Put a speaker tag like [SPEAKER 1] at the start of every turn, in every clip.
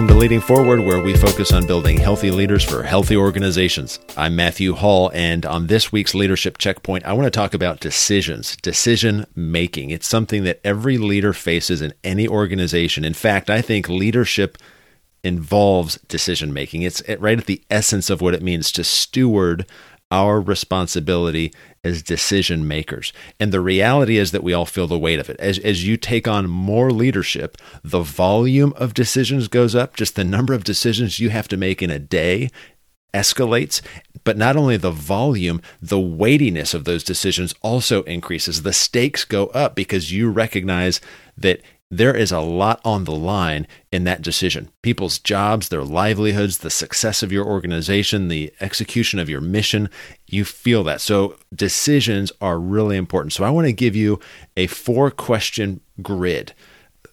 [SPEAKER 1] Welcome to Leading Forward, where we focus on building healthy leaders for healthy organizations. I'm Matthew Hall, and on this week's Leadership Checkpoint, I want to talk about decisions, decision making. It's something that every leader faces in any organization. In fact, I think leadership involves decision making. It's right at the essence of what it means to steward our responsibility as decision makers. And the reality is that we all feel the weight of it. As, as you take on more leadership, the volume of decisions goes up, just the number of decisions you have to make in a day escalates. But not only the volume, the weightiness of those decisions also increases. The stakes go up because you recognize that there is a lot on the line in that decision. People's jobs, their livelihoods, the success of your organization, the execution of your mission, you feel that. So, decisions are really important. So, I want to give you a four question grid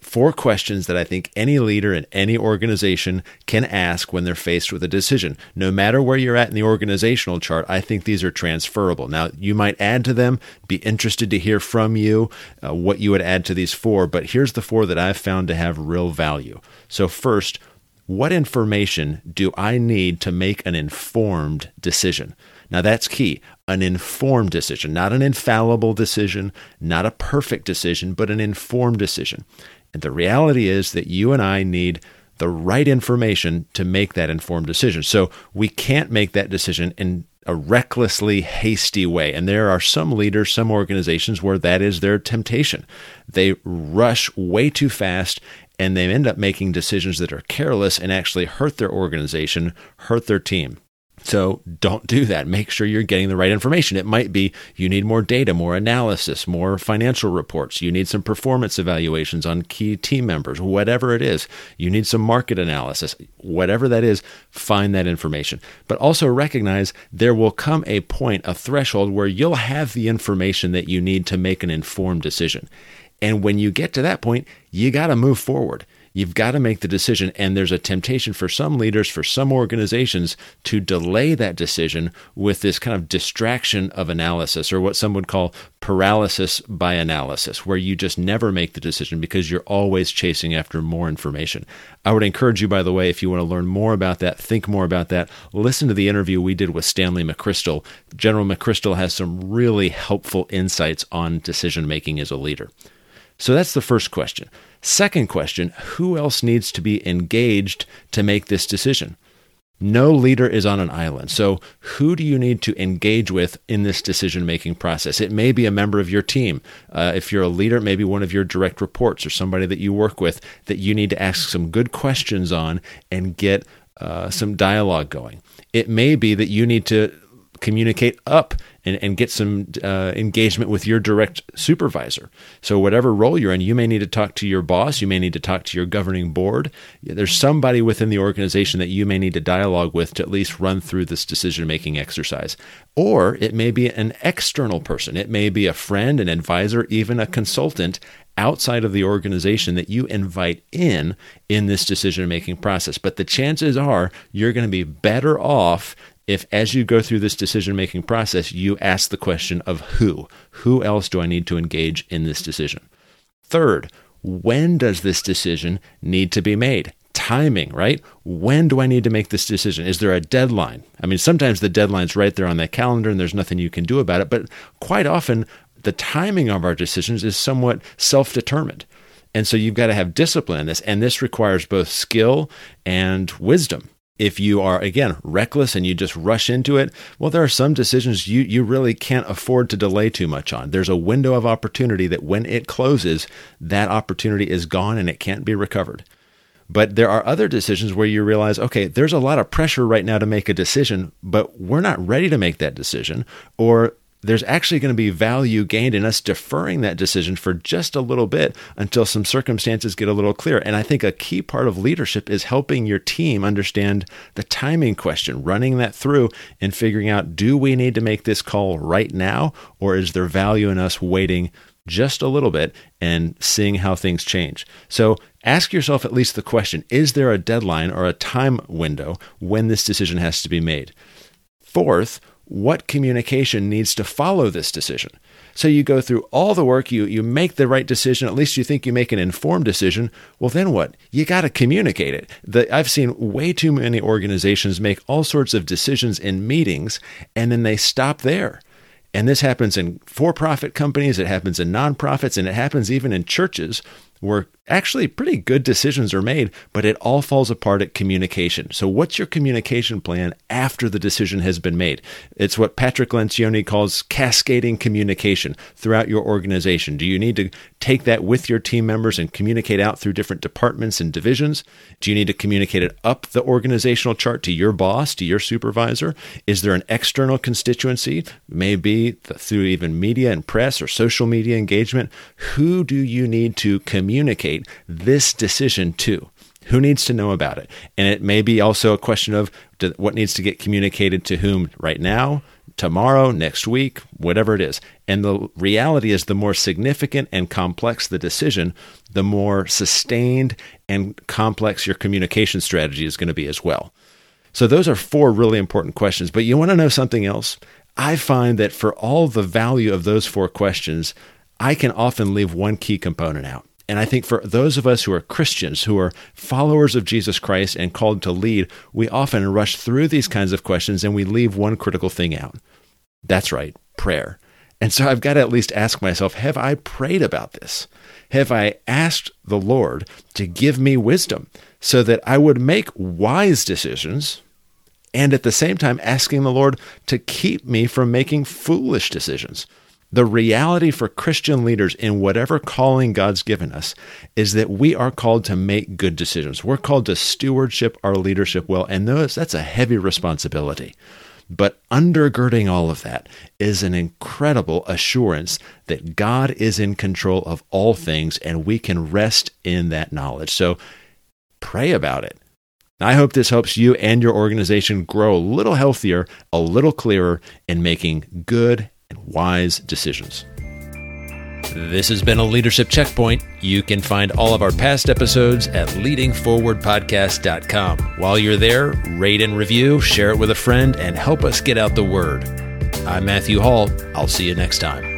[SPEAKER 1] four questions that I think any leader in any organization can ask when they're faced with a decision. No matter where you're at in the organizational chart, I think these are transferable. Now, you might add to them, be interested to hear from you uh, what you would add to these four, but here's the four that I've found to have real value. So, first, what information do I need to make an informed decision? Now, that's key an informed decision, not an infallible decision, not a perfect decision, but an informed decision. And the reality is that you and I need the right information to make that informed decision. So we can't make that decision in a recklessly hasty way. And there are some leaders, some organizations where that is their temptation. They rush way too fast and they end up making decisions that are careless and actually hurt their organization, hurt their team. So don't do that. Make sure you're getting the right information. It might be you need more data, more analysis, more financial reports. You need some performance evaluations on key team members, whatever it is. You need some market analysis, whatever that is, find that information. But also recognize there will come a point, a threshold where you'll have the information that you need to make an informed decision. And when you get to that point, you got to move forward. You've got to make the decision. And there's a temptation for some leaders, for some organizations, to delay that decision with this kind of distraction of analysis, or what some would call paralysis by analysis, where you just never make the decision because you're always chasing after more information. I would encourage you, by the way, if you want to learn more about that, think more about that, listen to the interview we did with Stanley McChrystal. General McChrystal has some really helpful insights on decision making as a leader. So that's the first question. Second question Who else needs to be engaged to make this decision? No leader is on an island. So, who do you need to engage with in this decision making process? It may be a member of your team. Uh, if you're a leader, maybe one of your direct reports or somebody that you work with that you need to ask some good questions on and get uh, some dialogue going. It may be that you need to communicate up and, and get some uh, engagement with your direct supervisor. So, whatever role you're in, you may need to talk to your boss, you may need to talk to your governing board. There's somebody within the organization that you may need to dialogue with to at least run through this decision making exercise. Or it may be an external person, it may be a friend, an advisor, even a consultant outside of the organization that you invite in in this decision making process. But the chances are you're going to be better off if as you go through this decision making process, you ask the question of who? Who else do I need to engage in this decision? Third, when does this decision need to be made? Timing, right? When do I need to make this decision? Is there a deadline? I mean, sometimes the deadline's right there on that calendar and there's nothing you can do about it, but quite often the timing of our decisions is somewhat self determined. And so you've got to have discipline in this, and this requires both skill and wisdom if you are again reckless and you just rush into it well there are some decisions you you really can't afford to delay too much on. There's a window of opportunity that when it closes that opportunity is gone and it can't be recovered. But there are other decisions where you realize okay there's a lot of pressure right now to make a decision but we're not ready to make that decision or there's actually going to be value gained in us deferring that decision for just a little bit until some circumstances get a little clearer. And I think a key part of leadership is helping your team understand the timing question, running that through and figuring out do we need to make this call right now, or is there value in us waiting just a little bit and seeing how things change? So ask yourself at least the question is there a deadline or a time window when this decision has to be made? Fourth, what communication needs to follow this decision. So you go through all the work, you you make the right decision, at least you think you make an informed decision. Well, then what? You got to communicate it. The, I've seen way too many organizations make all sorts of decisions in meetings and then they stop there. And this happens in for profit companies, it happens in nonprofits, and it happens even in churches where actually pretty good decisions are made, but it all falls apart at communication. So, what's your communication plan after the decision has been made? It's what Patrick Lencioni calls cascading communication throughout your organization. Do you need to take that with your team members and communicate out through different departments and divisions? Do you need to communicate it up the organizational chart to your boss, to your supervisor? Is there an external constituency, maybe through even media and press or social media engagement? Who do you need to communicate? Communicate this decision to? Who needs to know about it? And it may be also a question of what needs to get communicated to whom right now, tomorrow, next week, whatever it is. And the reality is, the more significant and complex the decision, the more sustained and complex your communication strategy is going to be as well. So, those are four really important questions. But you want to know something else? I find that for all the value of those four questions, I can often leave one key component out. And I think for those of us who are Christians, who are followers of Jesus Christ and called to lead, we often rush through these kinds of questions and we leave one critical thing out. That's right, prayer. And so I've got to at least ask myself have I prayed about this? Have I asked the Lord to give me wisdom so that I would make wise decisions? And at the same time, asking the Lord to keep me from making foolish decisions. The reality for Christian leaders in whatever calling God's given us is that we are called to make good decisions. We're called to stewardship our leadership well, and those, that's a heavy responsibility. But undergirding all of that is an incredible assurance that God is in control of all things and we can rest in that knowledge. So pray about it. I hope this helps you and your organization grow a little healthier, a little clearer in making good and wise decisions. This has been a Leadership Checkpoint. You can find all of our past episodes at leadingforwardpodcast.com. While you're there, rate and review, share it with a friend, and help us get out the word. I'm Matthew Hall. I'll see you next time.